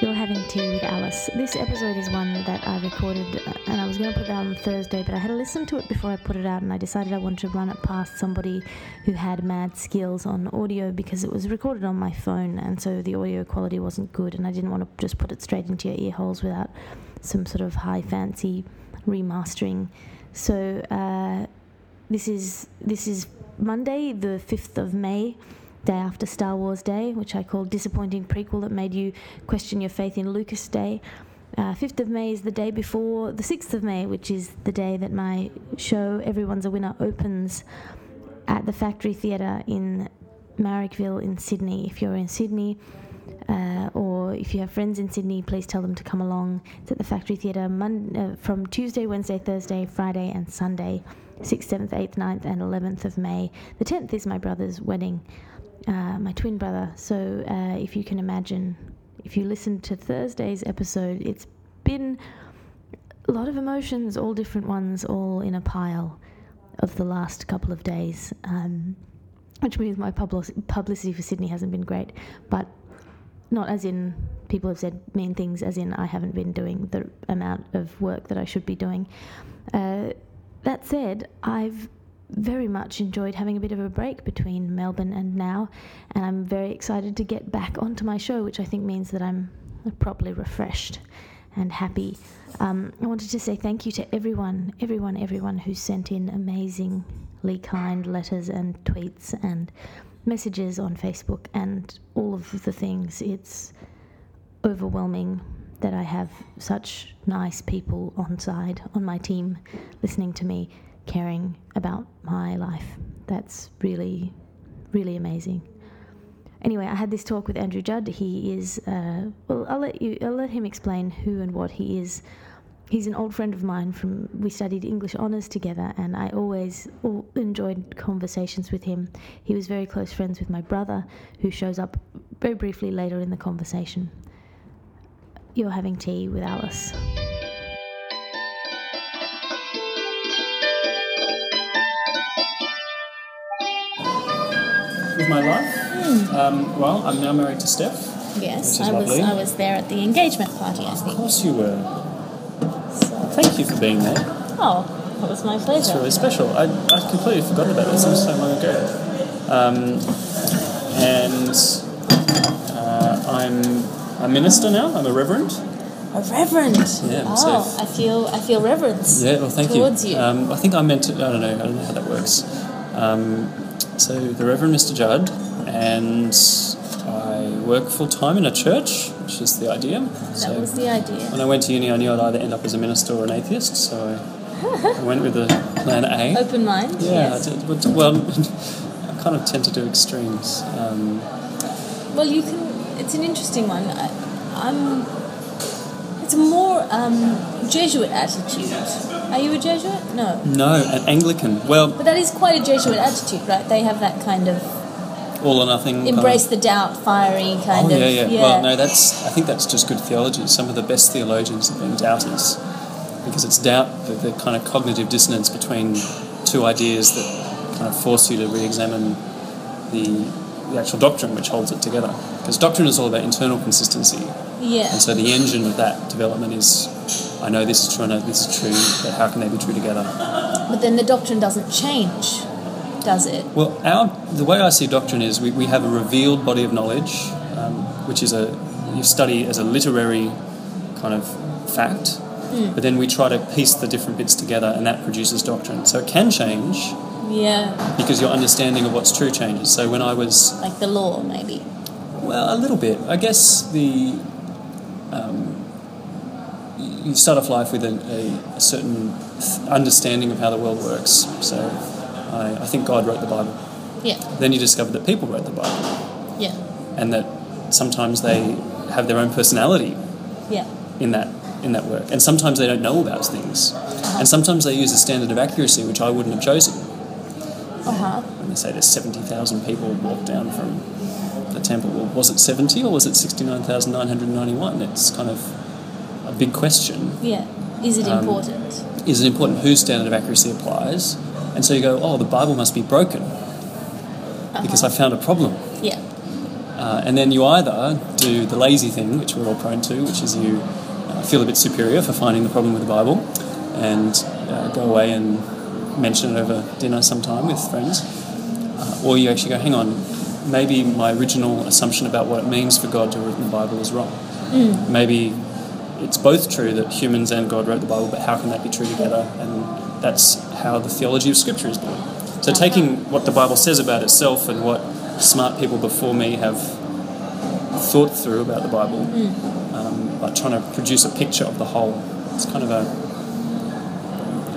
You're having tea with Alice. This episode is one that I recorded uh, and I was going to put it out on Thursday, but I had to listen to it before I put it out and I decided I wanted to run it past somebody who had mad skills on audio because it was recorded on my phone and so the audio quality wasn't good and I didn't want to just put it straight into your ear holes without some sort of high fancy remastering. So uh, this is this is Monday, the 5th of May day after Star Wars Day, which I call disappointing prequel that made you question your faith in Lucas Day. Uh, 5th of May is the day before the 6th of May, which is the day that my show Everyone's a Winner opens at the Factory Theatre in Marrickville in Sydney. If you're in Sydney, uh, or if you have friends in Sydney, please tell them to come along. It's at the Factory Theatre Mon- uh, from Tuesday, Wednesday, Thursday, Friday, and Sunday, 6th, 7th, 8th, 9th, and 11th of May. The 10th is my brother's wedding uh, my twin brother. So uh, if you can imagine, if you listen to Thursday's episode, it's been a lot of emotions, all different ones, all in a pile of the last couple of days. Um, which means my publicity for Sydney hasn't been great, but not as in people have said mean things, as in I haven't been doing the amount of work that I should be doing. Uh, that said, I've very much enjoyed having a bit of a break between Melbourne and now, and I'm very excited to get back onto my show, which I think means that I'm properly refreshed and happy. Um, I wanted to say thank you to everyone, everyone, everyone who sent in amazingly kind letters and tweets and messages on Facebook and all of the things. It's overwhelming that I have such nice people on side on my team listening to me caring about my life. That's really, really amazing. Anyway, I had this talk with Andrew Judd. He is, uh, well, I'll let you, I'll let him explain who and what he is. He's an old friend of mine from, we studied English honours together, and I always enjoyed conversations with him. He was very close friends with my brother, who shows up very briefly later in the conversation. You're having tea with Alice. With my life. Mm. Um, well, I'm now married to Steph. Yes, I was. I was there at the engagement party. I think. Of course, you were. So. Thank you for being there. Oh, that was my pleasure. It's really special. I I completely forgot about this. It was so long ago. Um, and uh, I'm a minister now. I'm a reverend. A reverend. Yeah. Oh, so I feel I feel reverence. Yeah. Well, thank towards you. you. Um, I think I meant to. I don't know. I don't know how that works. Um, so, the Reverend Mr. Judd, and I work full time in a church, which is the idea. That so was the idea. When I went to uni, I knew I'd either end up as a minister or an atheist, so I, went with the plan A. Open mind. Yeah, yes. did, but, well, I kind of tend to do extremes. Um, well, you can. It's an interesting one. I, I'm it's a more um, Jesuit attitude. Are you a Jesuit? No. No, an Anglican. Well, but that is quite a Jesuit attitude, right? They have that kind of all or nothing. Embrace kind of, the doubt, fiery kind oh, of. Yeah, yeah, yeah. Well, no, that's. I think that's just good theology. Some of the best theologians have been doubters, because it's doubt, the, the kind of cognitive dissonance between two ideas that kind of force you to re-examine the the actual doctrine which holds it together. Because doctrine is all about internal consistency. Yeah. And so the engine of that development is I know this is true, I know this is true, but how can they be true together? But then the doctrine doesn't change, does it? Well, our, the way I see doctrine is we, we have a revealed body of knowledge, um, which is a, you study as a literary kind of fact, mm. but then we try to piece the different bits together and that produces doctrine. So it can change. Yeah. Because your understanding of what's true changes. So when I was. Like the law, maybe? Well, a little bit. I guess the um, you start off life with a, a, a, certain understanding of how the world works. So I, I, think God wrote the Bible. Yeah. Then you discover that people wrote the Bible. Yeah. And that sometimes they have their own personality. Yeah. In that in that work, and sometimes they don't know about things, uh-huh. and sometimes they use a standard of accuracy which I wouldn't have chosen. Uh huh. When they say there's seventy thousand people walked down from the temple. Well, was it 70 or was it 69,991? It's kind of a big question. Yeah. Is it um, important? Is it important whose standard of accuracy applies? And so you go, oh, the Bible must be broken uh-huh. because I found a problem. Yeah. Uh, and then you either do the lazy thing, which we're all prone to, which is you uh, feel a bit superior for finding the problem with the Bible and uh, go away and mention it over dinner sometime with friends. Uh, or you actually go, hang on, maybe my original assumption about what it means for God to have written the Bible is wrong. Maybe it's both true that humans and God wrote the Bible, but how can that be true together? And that's how the theology of Scripture is born. So, taking what the Bible says about itself and what smart people before me have thought through about the Bible, um, like trying to produce a picture of the whole. It's kind of a,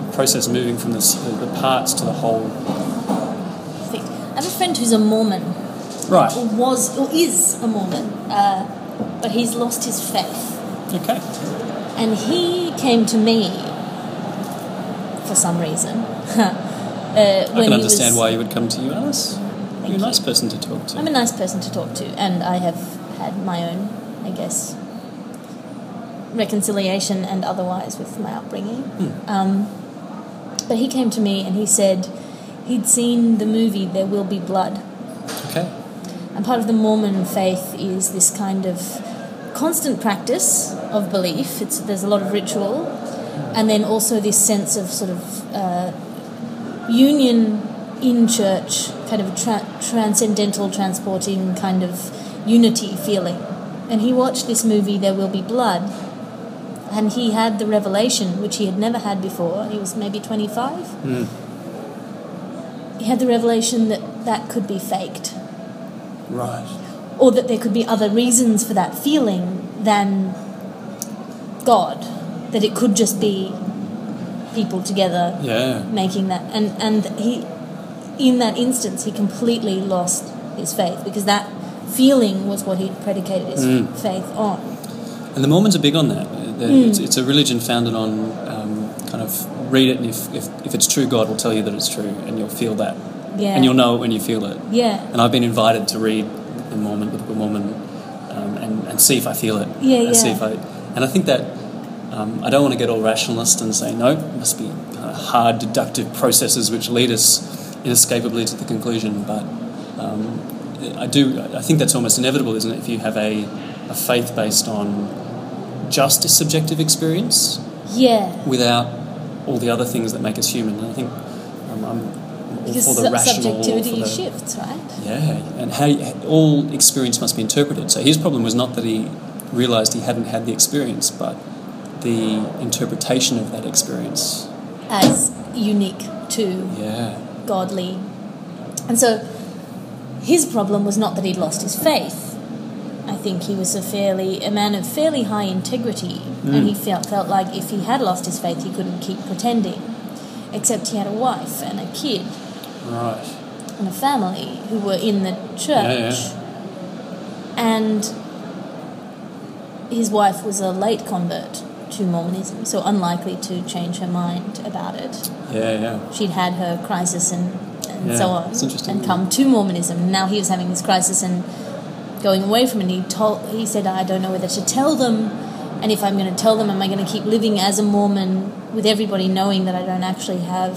a process moving from this, the, the parts to the whole. Perfect. I have a friend who's a Mormon, Right. or was, or is a Mormon, uh, but he's lost his faith. Okay. And he came to me for some reason. uh, I can understand was, why he would come to you, Alice. You're a you. nice person to talk to. I'm a nice person to talk to, and I have had my own, I guess, reconciliation and otherwise with my upbringing. Hmm. Um, but he came to me and he said he'd seen the movie There Will Be Blood. Okay. And part of the Mormon faith is this kind of constant practice of belief. It's, there's a lot of ritual, and then also this sense of sort of uh, union in church, kind of tra- transcendental, transporting kind of unity feeling. And he watched this movie, There Will Be Blood, and he had the revelation, which he had never had before. He was maybe 25. Mm. He had the revelation that that could be faked Right. Or that there could be other reasons for that feeling than God, that it could just be people together Yeah. making that, and and he, in that instance, he completely lost his faith because that feeling was what he predicated his Mm. faith on. And the Mormons are big on that. Mm. It's, it's a religion founded on um, kind of read it, and if, if, if it's true, God will tell you that it's true, and you'll feel that. Yeah, And you'll know it when you feel it. Yeah, And I've been invited to read the Mormon, the Mormon, um, and, and see if I feel it. Yeah, and See yeah. if I, and I think that um, I don't want to get all rationalist and say no. It must be kind of hard deductive processes which lead us inescapably to the conclusion. But um, I do. I think that's almost inevitable, isn't it? If you have a, a faith based on just a subjective experience yeah. without all the other things that make us human. And I think um, I'm Because for the rational. subjectivity for the, shifts, right? yeah, and how all experience must be interpreted. So his problem was not that he realized he hadn't had the experience, but the interpretation of that experience. As unique to Yeah, godly. And so his problem was not that he'd lost his faith. I think he was a fairly a man of fairly high integrity, and he mm. felt felt like if he had lost his faith, he couldn't keep pretending. Except he had a wife and a kid right. and a family who were in the church, Yeah, yeah. and his wife was a late convert to Mormonism, so unlikely to change her mind about it Yeah, yeah. she'd had her crisis and, and Yeah, so on, it's interesting, and yeah. come to Mormonism. Now he was having this crisis and going away from it. And he told, he said, "I don't know whether to tell them, and if I'm going to tell them, am I going to keep living as a Mormon with everybody knowing that I don't actually have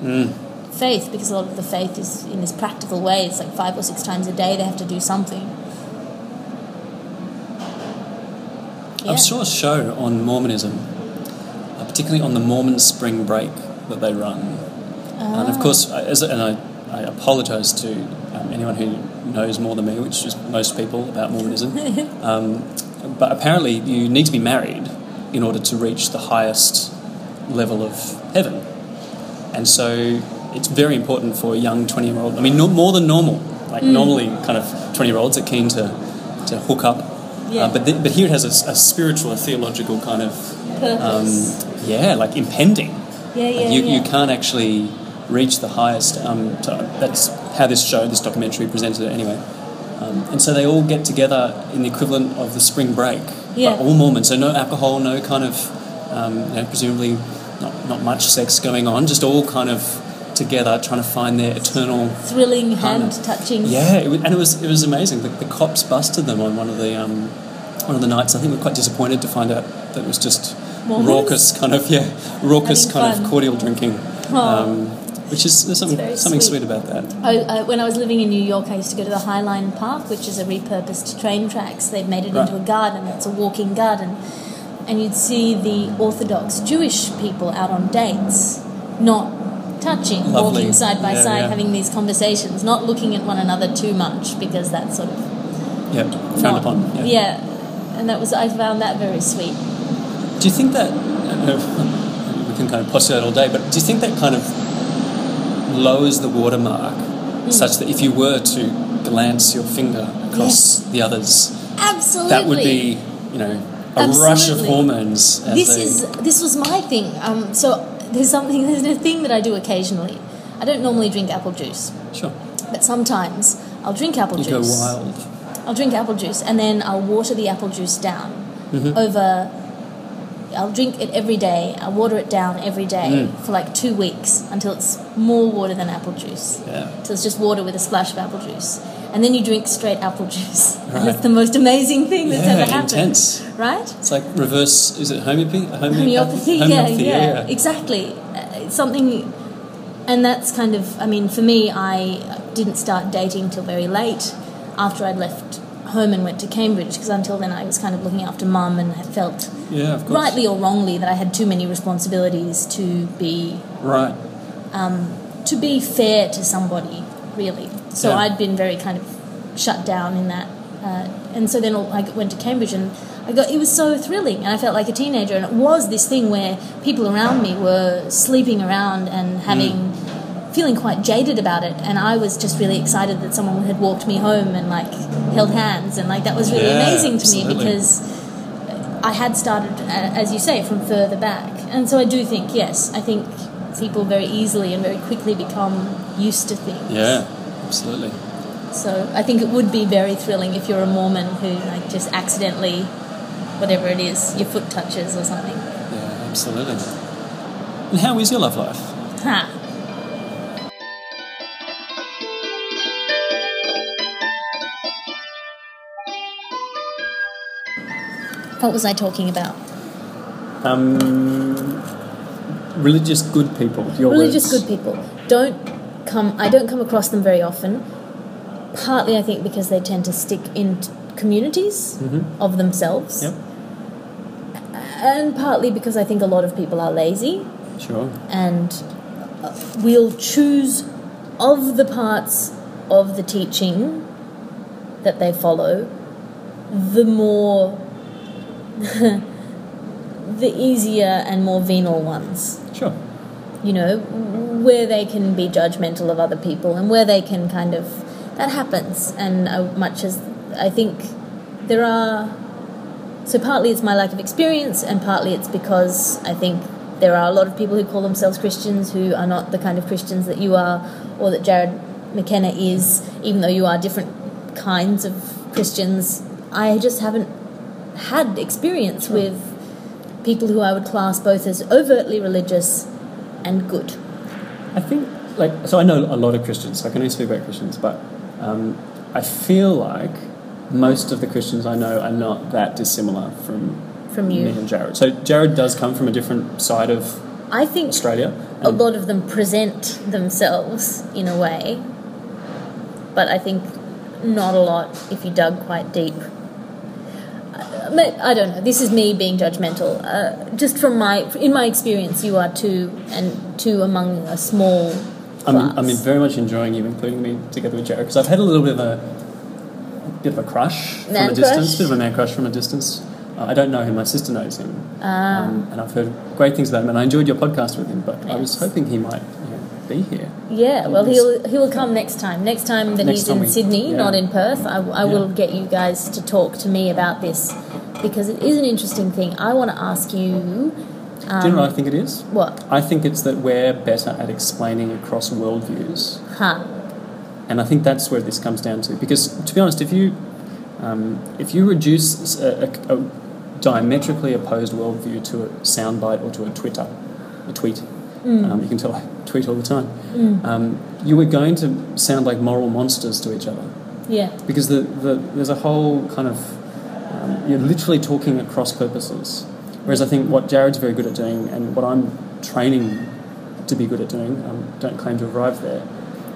Mm. Faith? Because a lot of the faith is in this practical way. It's like five or six times a day they have to do something." I saw a show on Mormonism, uh, particularly on the Mormon spring break that they run. And of course, I- as, and I, I apologise to um, anyone who knows more than me, which is most people about Mormonism. um, but apparently, you need to be married in order to reach the highest level of heaven. And so it's very important for a young 20 year old, I mean, no, more than normal. Like, normally, kind of 20 year olds are keen to, to hook up. Yeah. Uh, but, th- but here it has a spiritual, a theological kind of Purpose. um, yeah, like impending. yeah, yeah, Like you, yeah. you can't actually reach the highest. Um, that's how this show, this documentary presented it anyway. Um, and so they all get together in the equivalent of the spring break. Yeah. But all Mormons, so no alcohol, no kind of, um, you know, presumably not, not much sex going on, just all kind of together trying to find their eternal. Thrilling, hand touching. Yeah, it was, and it was it was amazing. The, the cops busted them on one of the um, one of the nights. I think we were quite disappointed to find out that it was just Mormons? raucous kind of yeah, raucous Having kind fun. of cordial drinking. Oh. Um, which is there's something something sweet. sweet about that. I, I, when I was living in New York, I used to go to the Highline Park, which is a repurposed train tracks. They've made it Right. into a garden. It's a walking garden, and you'd see the Orthodox Jewish people out on dates, not touching, Lovely. walking side by Yeah, side, yeah. having these conversations, not looking at one another too much because that's sort of Yeah, frowned not- upon. Yeah. yeah. And that was I found that very sweet. Do you think that uh, we can kind of postulate all day, but do you think that kind of lowers the watermark Hmm. such that if you were to glance your finger across the others, Absolutely. that would be, you know, a rush of hormones. This they, is this was my thing. Um, so there's something there's a thing that I do occasionally. I don't normally drink apple juice, sure. but sometimes I'll drink apple juice. You go wild. I'll drink apple juice and then I'll water the apple juice down Mm-hmm. over. I'll drink it every day. I'll water it down every day Mm. for like two weeks until it's more water than apple juice. Yeah. So it's just water with a splash of apple juice. And then you drink straight apple juice. Right. it's the most amazing thing that's Yeah, ever happened. intense. Right? It's like reverse. Is it homeopathy? homeopathy, yeah, Homeopathy, yeah, exactly. Uh, it's something, and that's kind of. I mean, for me, I didn't start dating till very late, after I'd left home and went to Cambridge, because until then I was kind of looking after mum and had felt, Yeah, of course. rightly or wrongly, that I had too many responsibilities to be Right. to be fair to somebody, really. So Yeah. I'd been very kind of shut down in that. Uh, and so then I went to Cambridge and I got, it was so thrilling and I felt like a teenager. And it was this thing where people around me were sleeping around and having, feeling quite jaded about it. And I was just really excited that someone had walked me home and like held hands. And like that was really Yeah, amazing to me because I had started, uh, as you say, from further back. And so I do think, yes, I think people very easily and very quickly become used to things. Yeah, absolutely. So I think it would be very thrilling if you're a Mormon who like just accidentally, whatever it is, your foot touches or something. Yeah, absolutely. And how is your love life? Ha. What was I talking about? Um, religious good people. Your religious words. good people don't come i don't come across them very often partly i think because they tend to stick in t- communities mm-hmm. of themselves Yep. and partly because i think a lot of people are lazy Sure. and uh, we'll choose of the parts of the teaching that they follow the more the easier and more venal ones Sure. you know, where they can be judgmental of other people and where they can kind of that happens. And uh, much as I think there are, so partly it's my lack of experience, and partly it's because I think there are a lot of people who call themselves Christians who are not the kind of Christians that you are, or that Jared McKenna is, even though you are different kinds of Christians. I just haven't had experience with people who I would class both as overtly religious and good. I think, like, so I know a lot of Christians, so I can only speak about Christians, but um, I feel like most of the Christians I know are not that dissimilar from From you. me and Jared. So Jared does come from a different side of I think Australia. a lot of them present themselves in a way, but I think not a lot if you dug quite deep. I don't know. This is me being judgmental. Uh, just from my, in my experience, you are two and two among a small I'm, class. I'm very much enjoying you including me together with Jared because I've had a little bit of a, bit of a crush from Man a distance, crush? bit of a man crush from a distance. Uh, I don't know him. My sister knows him, Ah. um, and I've heard great things about him. And I enjoyed your podcast with him, but I was hoping he might be here. Yeah, well, he'll he'll come next time. Next time that Next he's time in we- Sydney, yeah. not in Perth, I, I Yeah. will get you guys to talk to me about this because it is an interesting thing. I want to ask you Do you know Um, what I think it is? what? I think it's that we're better at explaining across worldviews, Huh? and I think that's where this comes down to. Because to be honest, if you um, if you reduce a, a, a diametrically opposed worldview to a soundbite or to a Twitter, a tweet, um, you can tell I tweet all the time. Um, you are going to sound like moral monsters to each other Yeah. because the, the there's a whole kind of um, you're literally talking at cross purposes. Whereas I think what Jared's very good at doing and what I'm training to be good at doing, um, don't claim to have arrived there,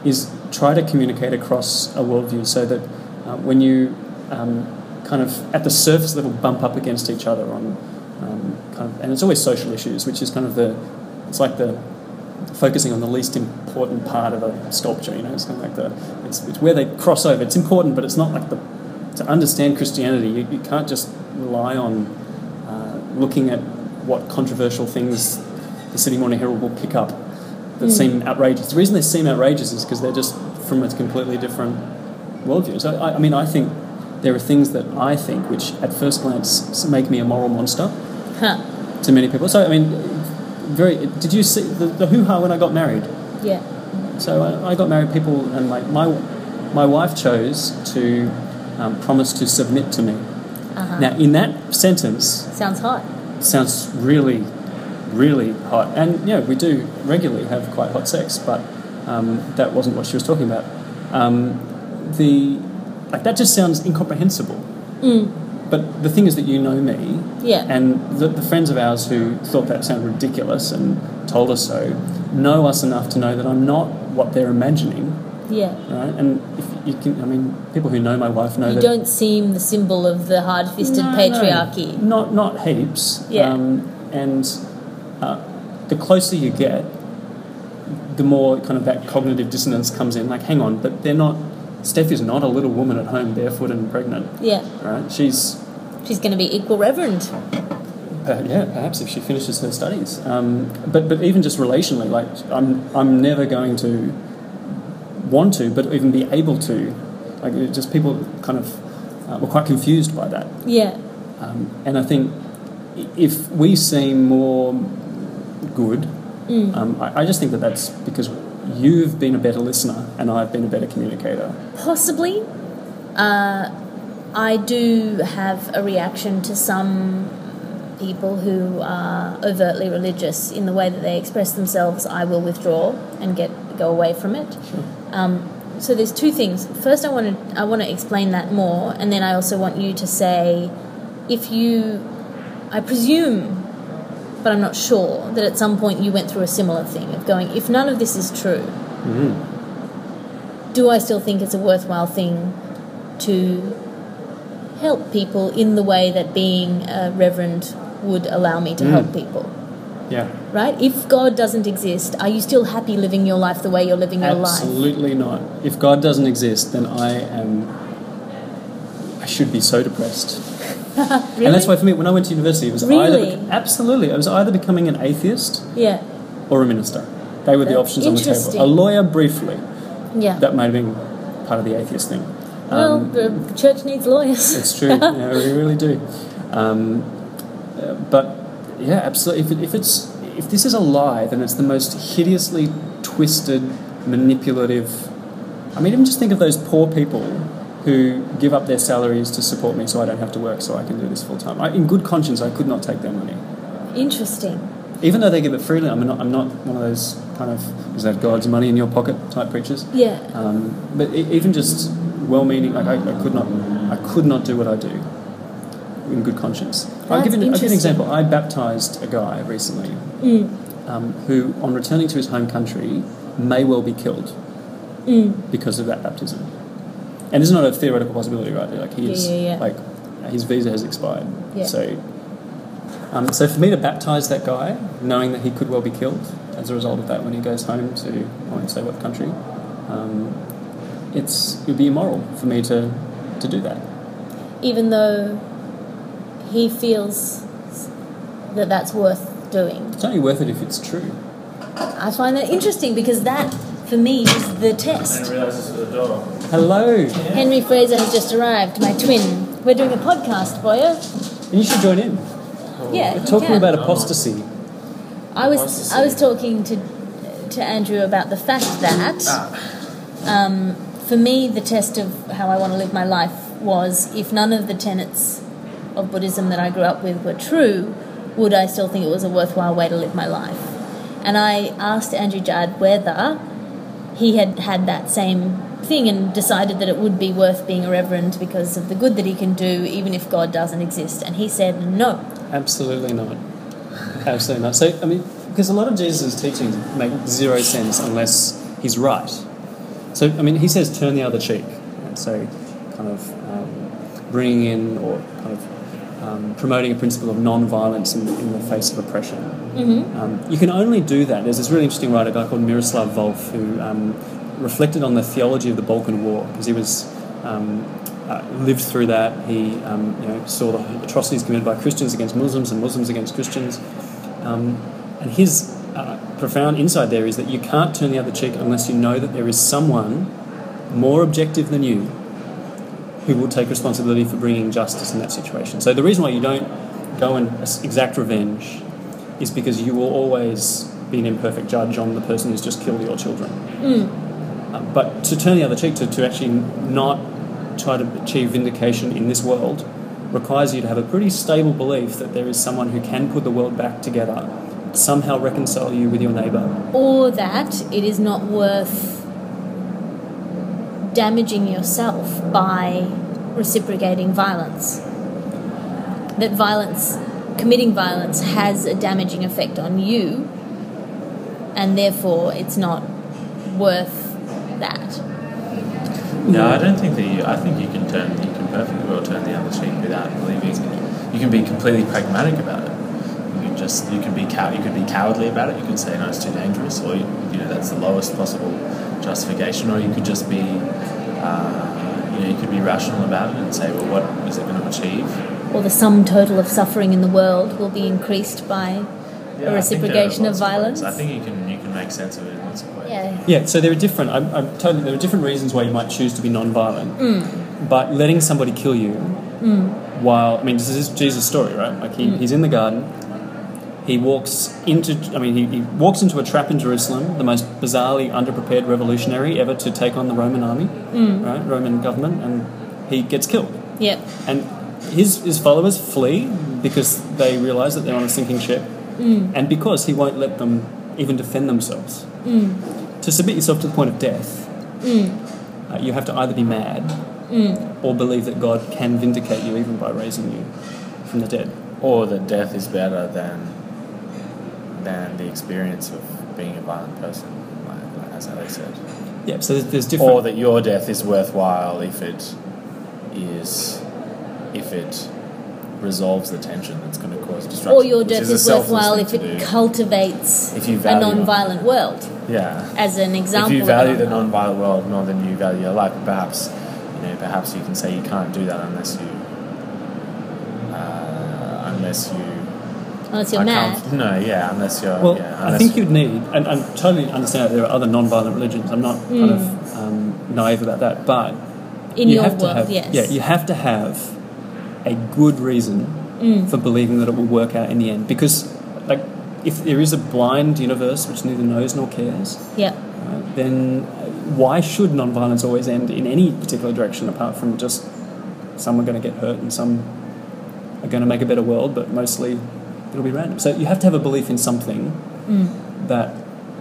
is try to communicate across a worldview so that uh, when you um, kind of at the surface level bump up against each other on um, kind of, and it's always social issues, which is kind of the, it's like the focusing on the least important part of a sculpture. You know, it's kind of like the, it's, it's where they cross over. It's important, but it's not like the, to understand Christianity, you, you can't just rely on uh, looking at what controversial things the Sydney Morning Herald will pick up that seem outrageous. The reason they seem outrageous is because they're just from a completely different worldview. So, I, I mean, I think there are things that I think which, at first glance, make me a moral monster Huh. to many people. So, I mean, very. Did you see the, the hoo ha when I got married? Yeah. So I, I got married. People and my my, my wife chose to um, promise to submit to me. Uh-huh. Now, in that sentence, Sounds hot. sounds really, really hot. And yeah, we do regularly have quite hot sex, but um, that wasn't what she was talking about. Um, the like that just sounds incomprehensible. But the thing is that you know me, Yeah. and the, the friends of ours who thought that sounded ridiculous and told us so know us enough to know that I'm not what they're imagining, yeah. right? And if you can, I mean, people who know my wife know that You that don't seem the symbol of the hard-fisted no, no, patriarchy. not not heaps. Yeah. Um, and uh, the closer you get, the more kind of that cognitive dissonance comes in. Like, hang on, but they're not. Steph is not a little woman at home, barefoot and pregnant, Yeah. right? She's She's going to be equal reverend. Uh, yeah, perhaps if she finishes her studies. Um, but but even just relationally, like I'm I'm never going to want to, but even be able to. Like just people kind of uh, were quite confused by that, Yeah. um, and I think if we seem more good, Mm. um, I, I just think that that's because you've been a better listener and I've been a better communicator. Possibly. Uh, I do have a reaction to some people who are overtly religious in the way that they express themselves. I will withdraw and get go away from it. Um, so there's two things. First, I want to I want to explain that more, and then I also want you to say if you, I presume, but I'm not sure that at some point you went through a similar thing of going, if none of this is true, do I still think it's a worthwhile thing to help people in the way that being a reverend would allow me to help people? Yeah, Right? If God doesn't exist, are you still happy living your life the way you're living your life? absolutely not. If God doesn't exist, then I am. I should be so depressed. Really? And that's why for me, when I went to university, it was Really? either absolutely, I was either becoming an atheist, Yeah. or a minister. They were the That's options on the table. A lawyer, briefly, Yeah. that may have been part of the atheist thing. well, Um, the the church needs lawyers. it's true. yeah, we really do. Um, uh, but yeah, absolutely. If, it, if it's if this is a lie, then it's the most hideously twisted, manipulative. I mean, even just think of those poor people who give up their salaries to support me, so I don't have to work, so I can do this full time. In good conscience, I could not take their money, Interesting. even though they give it freely. I'm not. I'm not one of those kind of is that God's money in your pocket type preachers. Yeah. Um, but even just well-meaning, like I, I could not, I could not do what I do in good conscience. I'll give, you, I'll give you an example. I baptised a guy recently Mm. um, who, on returning to his home country, may well be killed Mm. because of that baptism. And this is not a theoretical possibility, right? Like he Yeah, is, yeah, yeah. like his visa has expired. Yeah. So, um, so for me to baptise that guy, knowing that he could well be killed as a result of that when he goes home to I won't say what country, um, it's it would be immoral for me to to do that. Even though he feels that that's worth doing. It's only worth it if it's true. I find that interesting because that, for me, is the test. realise this was a door. Hello, Henry Fraser has just arrived, my twin. We're doing a podcast, boyo. and you should join in. Yeah, We're you talking can. about apostasy. I was I was talking to to Andrew about the fact that um, for me the test of how I want to live my life was if none of the tenets of Buddhism that I grew up with were true, would I still think it was a worthwhile way to live my life? And I asked Andrew Judd whether he had had that same thing and decided that it would be worth being a reverend because of the good that he can do even if God doesn't exist. And he said no. Absolutely not. Absolutely not. So, I mean, because a lot of Jesus' teachings make zero sense unless he's right. So, I mean, he says turn the other cheek. So, kind of um, bringing in or kind of um, promoting a principle of non-violence in, in the face of oppression. Mm-hmm. Um, you can only do that. There's this really interesting writer, a guy called Miroslav Volf, who um, reflected on the theology of the Balkan War because he was um, uh, lived through that. He um, you know, saw the atrocities committed by Christians against Muslims and Muslims against Christians. Um, and his uh, profound insight there is that you can't turn the other cheek unless you know that there is someone more objective than you who will take responsibility for bringing justice in that situation. So the reason why you don't go and exact revenge is because you will always be an imperfect judge on the person who's just killed your children. Uh, but to turn the other cheek, to, to actually not try to achieve vindication in this world, requires you to have a pretty stable belief that there is someone who can put the world back together, somehow reconcile you with your neighbour. Or that it is not worth damaging yourself by reciprocating violence. That violence, committing violence, has a damaging effect on you, and therefore it's not worth that. No, I don't think that you. I think you can turn. You can perfectly well turn the other cheek without believing. You can be completely pragmatic about it. You can just. You can be cow. You could be cowardly about it. You could say no, it's too dangerous, or you, you know that's the lowest possible justification, or you could just be. Uh, you know, you could be rational about it and say, well, what is it going to achieve? Or the sum total of suffering in the world will be increased by Yeah, a I think there are reciprocation of violence. ways. I think you can. You can make sense of it in lots of ways. Yeah. Yeah, so there are different. I'm, I'm totally. There are different reasons why you might choose to be non-violent, mm. but letting somebody kill you, mm. while I mean, this is Jesus' story, right? Like he, mm. he's in the garden. He walks into. I mean, he, he walks into a trap in Jerusalem, the most bizarrely underprepared revolutionary ever to take on the Roman army, mm. right? Roman government, and he gets killed. Yep. And his his followers flee because they realise that they're on a sinking ship, mm. and because he won't let them even defend themselves. Mm. To submit yourself to the point of death, uh, you have to either be mad or believe that God can vindicate you even by raising you from the dead. Or that death is better than than the experience of being a violent person, like, like as they said. Yeah, so there's, there's different. Or that your death is worthwhile if it is if it resolves the tension that's going to cause destruction. Or your death is, is worthwhile if it do. cultivates If you a non-violent world. yeah. As an example. if you value the non- non-violent world more than you value your life, perhaps you know, perhaps you can say you can't do that unless you, uh, unless you. Unless you're I mad. No, yeah, unless you're. Well, yeah, I think you- you'd need, and I totally understand that there are other non-violent religions. I'm not kind Mm. of um, naive about that, but In you your have to world, have, yes. yeah, you have to have a good reason Mm. for believing that it will work out in the end. Because, like, if there is a blind universe which neither knows nor cares, Yep. right, then uh, why should non-violence always end in any particular direction apart from just some are going to get hurt and some are going to make a better world, but mostly it'll be random. So you have to have a belief in something Mm. that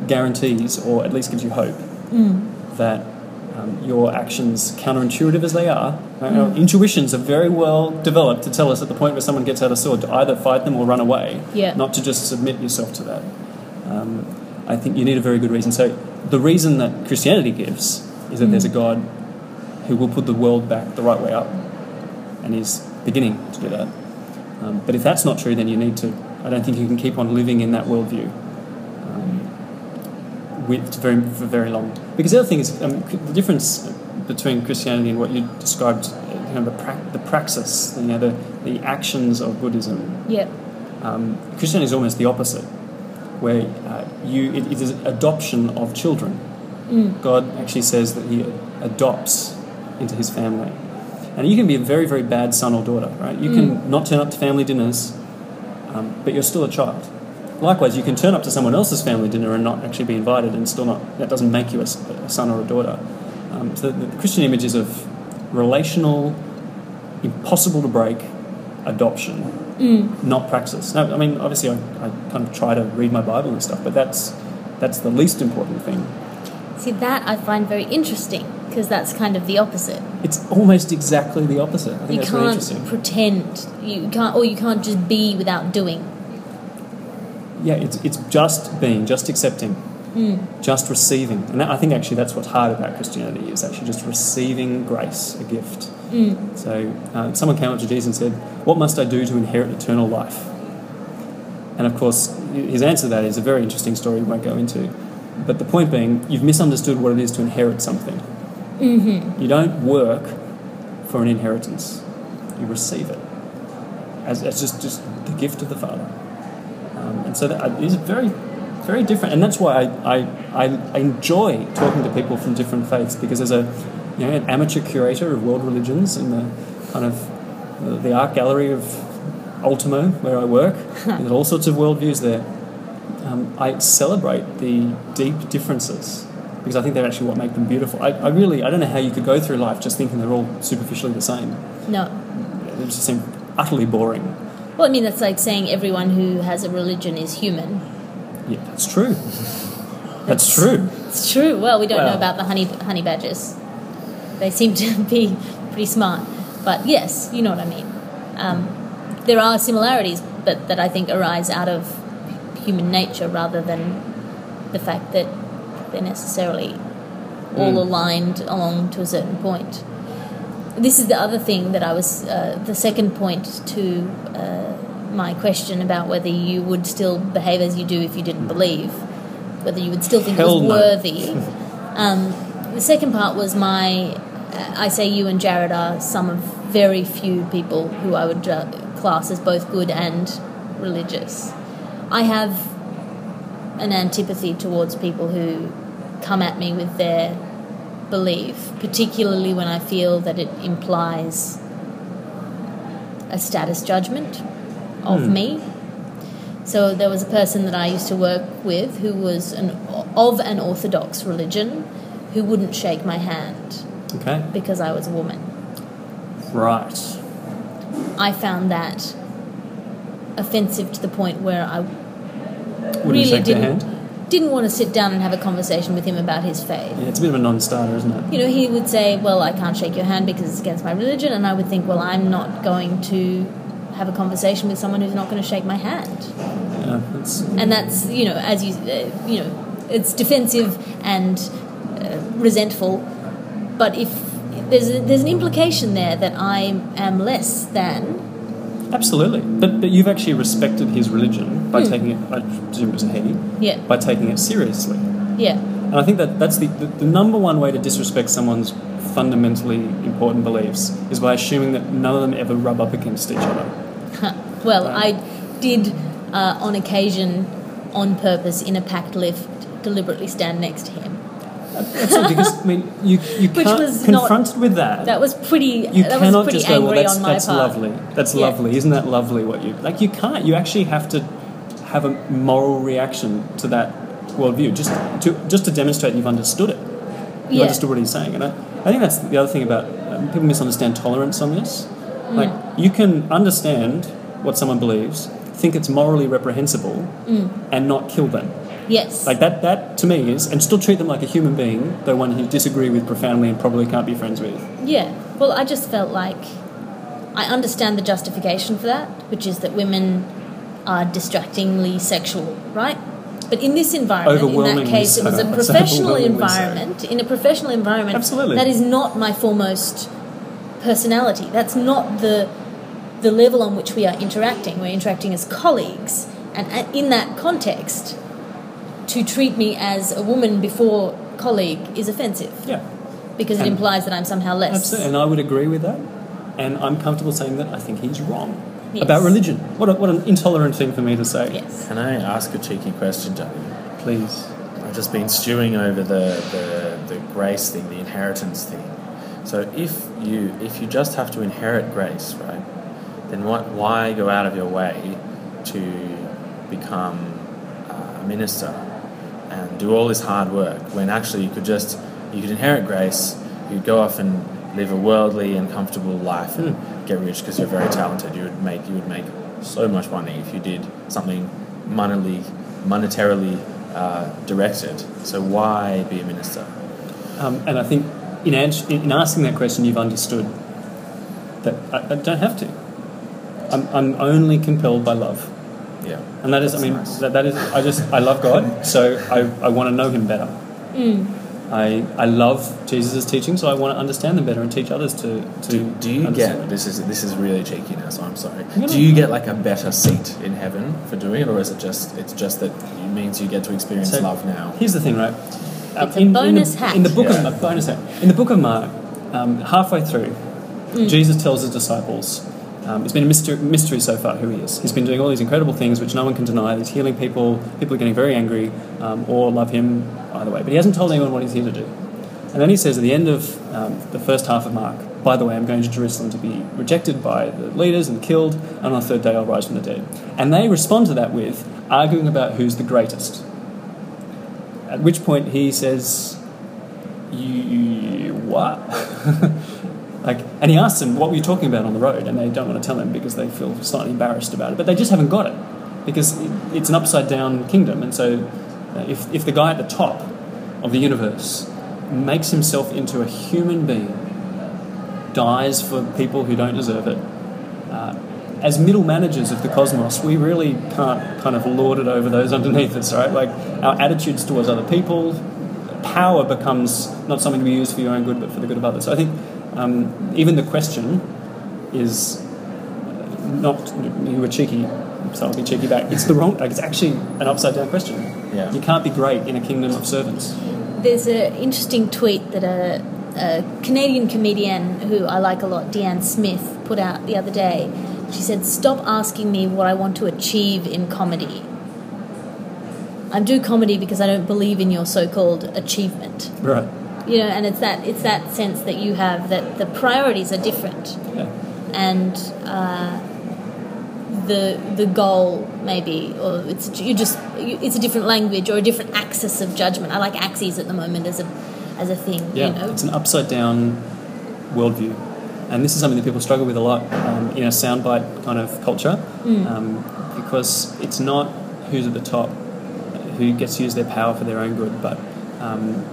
guarantees, or at least gives you hope, Mm. that um, your actions, counterintuitive as they are, right, our Mm. intuitions are very well developed to tell us at the point where someone gets out a sword to either fight them or run away, Yeah. not to just submit yourself to that. Um, I think you need a very good reason. So the reason that Christianity gives is that there's a God who will put the world back the right way up, and is beginning to do that. Um, but if that's not true, then you need to. I don't think you can keep on living in that worldview um, with very for very long. Because the other thing is um, the difference between Christianity and what you described, you know, the, pra- the praxis, you know, the, the actions of Buddhism. Yep. Um, Christianity is almost the opposite, where uh, you it, it is adoption of children. Mm. God actually says that He adopts into His family, and you can be a very very bad son or daughter, right? You can not turn up to family dinners, um, but you're still a child. Likewise, you can turn up to someone else's family dinner and not actually be invited, and still not that doesn't make you a son or a daughter. Um, so the, the Christian image is of relational, impossible to break adoption Mm. not praxis. No, I mean, obviously, I, I kind of try to read my Bible and stuff, but that's that's the least important thing. See, that I find very interesting because that's kind of the opposite. It's almost exactly the opposite. I think You that's can't interesting. pretend. You can't, or you can't just be without doing. yeah, it's, it's just being, just accepting, just receiving. And that, I think actually that's what's hard about Christianity is actually just receiving grace, a gift. So uh, someone came up to Jesus and said, What must I do to inherit eternal life? And of course, his answer to that is a very interesting story we won't go into. But the point being, you've misunderstood what it is to inherit something. You don't work for an inheritance, you receive it. As, as just, just the gift of the Father. Um, and so that uh, very, very different. And that's why I, I, I, enjoy talking to people from different faiths because as a you know, an amateur curator of world religions in the kind of the, the art gallery of Ultimo, where I work, there's all sorts of worldviews there. Um, I celebrate the deep differences because I think they're actually what make them beautiful. I, I really, I don't know how you could go through life just thinking they're all superficially the same. No. They just seem utterly boring. Well, I mean, that's like saying everyone who has a religion is human. Yeah, that's true. That's true. It's true. Well, we don't know about the honey honey badgers. They seem to be pretty smart. But yes, you know what I mean. Um, there are similarities, but that I think arise out of human nature rather than the fact that they're necessarily all Mm. aligned along to a certain point. This is the other thing that I was, uh, the second point to uh, my question about whether you would still behave as you do if you didn't believe, whether you would still think Hell it was no. worthy. um, the second part was my, I say you and Jared are some of very few people who I would uh, class as both good and religious. I have an antipathy towards people who come at me with their belief, particularly when I feel that it implies a status judgment of Hmm. me. So there was a person that I used to work with who was an, of an orthodox religion who wouldn't shake my hand Okay. because I was a woman. Right. I found that offensive to the point where I Wouldn't really shake didn't hand. Didn't want to sit down and have a conversation with him about his faith. Yeah, it's a bit of a non-starter, isn't it? You know, he would say, "Well, I can't shake your hand because it's against my religion," and I would think, "Well, I'm not going to have a conversation with someone who's not going to shake my hand." Yeah, it's, And that's you know, as you uh, you know, it's defensive and uh, resentful. But if there's a, there's an implication there that I am less than, absolutely. But but you've actually respected his religion by Hmm. taking it. I presume it was a he. yeah, By taking it seriously. yeah, And I think that that's the, the, the number one way to disrespect someone's fundamentally important beliefs is by assuming that none of them ever rub up against each other. Well, Right. I did uh, on occasion, on purpose, in a packed lift, deliberately stand next to him. Absolutely, because I mean, you you Which can't was not- confronted with that. That was pretty. you that was cannot pretty just go, well, angry that's, that's part. lovely. That's Yeah. lovely. Isn't that lovely what you like? You can't. You actually have to have a moral reaction to that worldview just to just to demonstrate you've understood it. You Yeah. understood what he's saying, and I, I think that's the other thing about um, people misunderstand tolerance on this. Mm. Like you can understand what someone believes, think it's morally reprehensible, Mm. and not kill them. Yes. Like that, that to me is, and still treat them like a human being, though one you disagree with profoundly and probably can't be friends with. Yeah. Well, I just felt like I understand the justification for that, which is that women are distractingly sexual, right? But in this environment, in that case, it was a professional overwhelmingly so. environment. In a professional environment, Absolutely. that is not my foremost personality. That's not the the level on which we are interacting. We're interacting as colleagues, and in that context, to treat me as a woman before colleague is offensive Yeah, because it implies that I'm somehow less. absolutely. And I would agree with that. And I'm comfortable saying that I think he's wrong Yes. about religion. What, a, what an intolerant thing for me to say. Yes. Can I ask a cheeky question, Johnny? Please. I've just been stewing over the, the, the grace thing, the inheritance thing. So if you if you just have to inherit grace, right, then what, why go out of your way to become uh, a minister and do all this hard work when actually you could just you could inherit grace, you'd go off and live a worldly and comfortable life and get rich because you're very talented. You would make you would make so much money if you did something monetarily monetarily uh, directed. So why be a minister? Um, and I think in, ans- in asking that question, you've understood that I, I don't have to. I'm, I'm only compelled by love. Yeah. And that is, I That's mean, nice. that, that is, I just, I love God, so I, I want to know Him better. Mm. I, I love Jesus' teaching, so I want to understand them better and teach others to, to Do, do you get it. this is this is really cheeky now, so I'm sorry. No, no. Do you get like a better seat in heaven for doing it, or is it just it's just that it means you get to experience So- love now? Here's the thing, right? Um, It's a bonus in hat. the, In the book Yeah. of a bonus hat. In the book of Mark, um, halfway through, Mm. Jesus tells his disciples. Um, it's been a mystery, mystery so far who he is. He's been doing all these incredible things which no one can deny. He's healing people. People are getting very angry um, or love him either way. But he hasn't told anyone what he's here to do. And then he says at the end of um, the first half of Mark, by the way, I'm going to Jerusalem to be rejected by the leaders and killed, and on the third day I'll rise from the dead. And they respond to that with arguing about who's the greatest. At which point he says, "You what?" like, and he asks them, "What were you talking about on the road?" And they don't want to tell him because they feel slightly embarrassed about it. But they just haven't got it because it's an upside down kingdom. And so, uh, if if the guy at the top of the universe makes himself into a human being, dies for people who don't deserve it. Uh, as middle managers of the cosmos, we really can't kind of lord it over those underneath us, right? Like our attitudes towards other people, power becomes not something to be used for your own good, but for the good of others. So I think um, even the question is uh, not you were cheeky, so I'll be cheeky back. It's the wrong. Like it's actually an upside down question. Yeah. You can't be great in a kingdom of servants. There's an interesting tweet that a, a Canadian comedian who I like a lot, Deanne Smith, put out the other day. She said, Stop asking me what I want to achieve in comedy. I do comedy because I don't believe in your so called achievement. Right. You know, and it's that it's that sense that you have that the priorities are different. Yeah. and uh, the the goal maybe or it's you just it's a different language or a different axis of judgment. I like axes at the moment as a as a thing. Yeah, you know, it's an upside down worldview. And this is something that people struggle with a lot um, in a soundbite kind of culture Mm. um, because it's not who's at the top who gets to use their power for their own good, but um,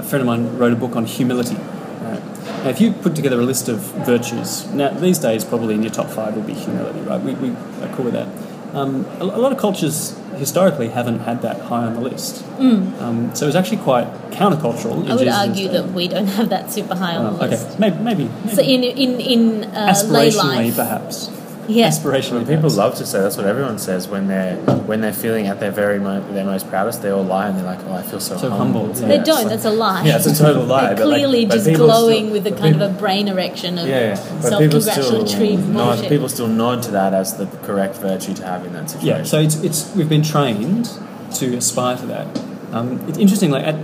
a friend of mine wrote a book on humility. Right? Now, if you put together a list of virtues, now these days probably in your top five would be humility, right? We, we are cool with that. Um, a, a lot of cultures historically haven't had that high on the list. Um, so it's actually quite countercultural. In Mm. I would Jesus' argue that we don't have that super high on Oh, the okay, list. maybe, maybe, So in in in uh, lay aspirationally, life, perhaps. Yeah, Aspirationally, People love to say that's what everyone says when they're when they're feeling at their very mo- their most proudest. They all lie and they're like, "Oh, I feel so, So humble." humbled, Yeah, they don't. like- That's a lie. Yeah, it's a total lie. They're but like- clearly but just glowing still- with a kind people- of a brain erection of Yeah, yeah. but people still self-congratulatory nod, bullshit. people still nod to that as the correct virtue to have in that situation. Yeah, so it's, it's we've been trained to aspire to that. Um, it's interesting. Like at,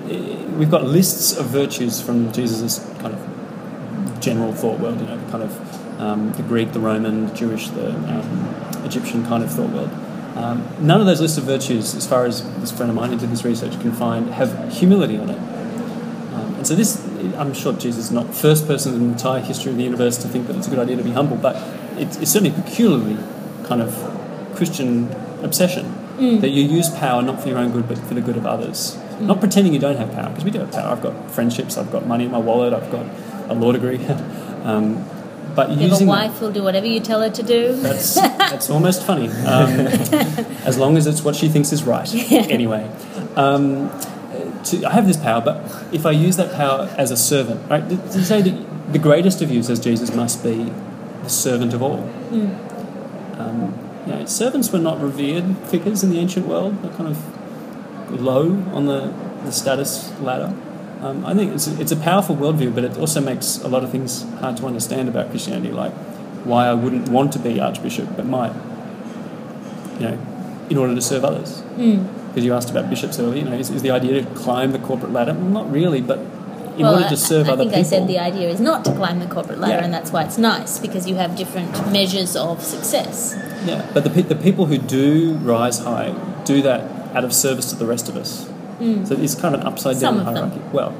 we've got lists of virtues from Jesus' kind of general thought world. You know, kind of um, the Greek, the Roman, the Jewish, the um, Egyptian kind of thought world. Um, none of those lists of virtues, as far as this friend of mine who did this research can find, have humility on it. Um, and so this, I'm sure Jesus is not the first person in the entire history of the universe to think that it's a good idea to be humble, but it's, it's certainly a peculiarly kind of Christian obsession that you use power not for your own good but for the good of others. Not pretending you don't have power, because we do have power. I've got friendships, I've got money in my wallet, I've got a law degree. um, but You have a using that- wife who'll do whatever you tell her to do. that's that's almost funny, um, as long as it's what she thinks is right. Anyway, um, to, I have this power, but if I use that power as a servant, right? To to say that the greatest of you, says Jesus, must be the servant of all. Um, you know, servants were not revered figures in the ancient world. They're kind of low on the, the status ladder. Um, I think it's a, it's a powerful worldview, but it also makes a lot of things hard to understand about Christianity, like why I wouldn't want to be archbishop, but might, you know, in order to serve others. Mm. Because you asked about bishops earlier, you know, is, is the idea to climb the corporate ladder? Well, not really, but in well, order to serve I, I other think people. I said the idea is not to climb the corporate ladder, Yeah. and that's why it's nice because you have different measures of success. Yeah, but the, pe- the people who do rise high do that out of service to the rest of us. Mm. So it's kind of an upside down of them. hierarchy. Well,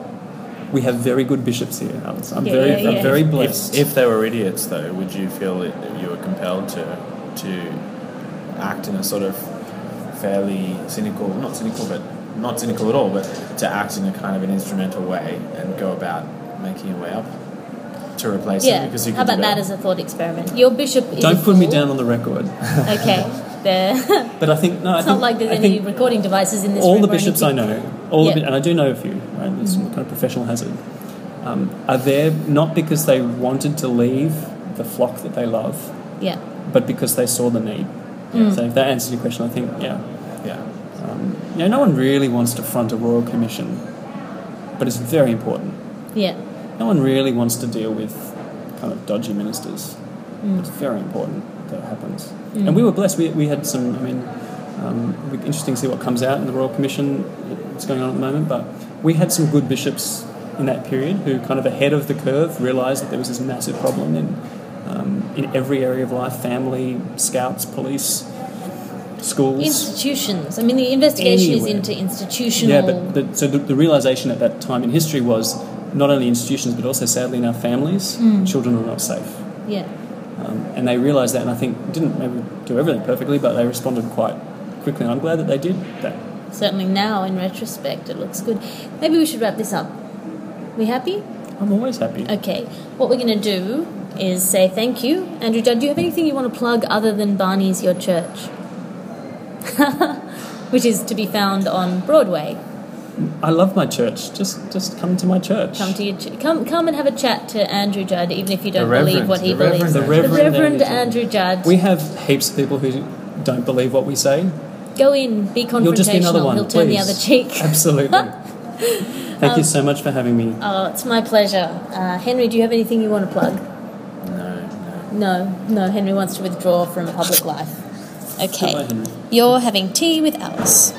we have very good bishops here, Alice. I'm Yeah, very, yeah, yeah. I'm very blessed. if they were idiots, though, would you feel that you were compelled to to act in a sort of fairly cynical, not cynical, but not cynical at all, but to act in a kind of an instrumental way and go about making your way up to replace Yeah. them? Because you How could do about that as a thought experiment? Your bishop is Don't put me down on the record. Okay, they're. But I think no, I it's think, not like there's I any recording devices in this all the bishops I know, all Yeah. the, bi- and I do know a few, right? There's some kind of professional hazard, um, are there not because they wanted to leave the flock that they love, Yeah. but because they saw the need. Mm. So if that answers your question, I think yeah. Yeah. Um, you know, no one really wants to front a royal commission, but it's very important. Yeah. No one really wants to deal with kind of dodgy ministers. Mm. It's very important that happens. And we were blessed. We, we had some, I mean, um, be interesting to see what comes out in the Royal Commission what's going on at the moment, but we had some good bishops in that period who kind of ahead of the curve realised that there was this massive problem in, um, in every area of life family, scouts, police, schools. Institutions. I mean, the investigation is into institutional. Yeah, but the, so the, the realization at that time in history was not only institutions but also sadly in our families, children are not safe. yeah. Um, and they realised that, and I think didn't maybe do everything perfectly, but they responded quite quickly. And I'm glad that they did that. Certainly now, in retrospect, it looks good. Maybe we should wrap this up. We happy? I'm always happy. Okay. What we're going to do is say thank you. Andrew Judd, do you have anything you want to plug other than Barney's Your Church? Which is to be found on Broadway. I love my church. Just just come to my church. Come to your ch- come come and have a chat to Andrew Judd, even if you don't believe what he the Reverend believes. The The Reverend Reverend Andrew Andrew Judd. we have heaps of people who don't believe what we say. Go in, be confrontational. You'll just be another one. He'll turn the other cheek. Absolutely. Thank you so much for having me. Oh, it's my pleasure. Uh, Henry, do you have anything you want to plug? No, no. No, no. Henry wants to withdraw from public life. Okay. Goodbye, Henry. You're having tea with Alice.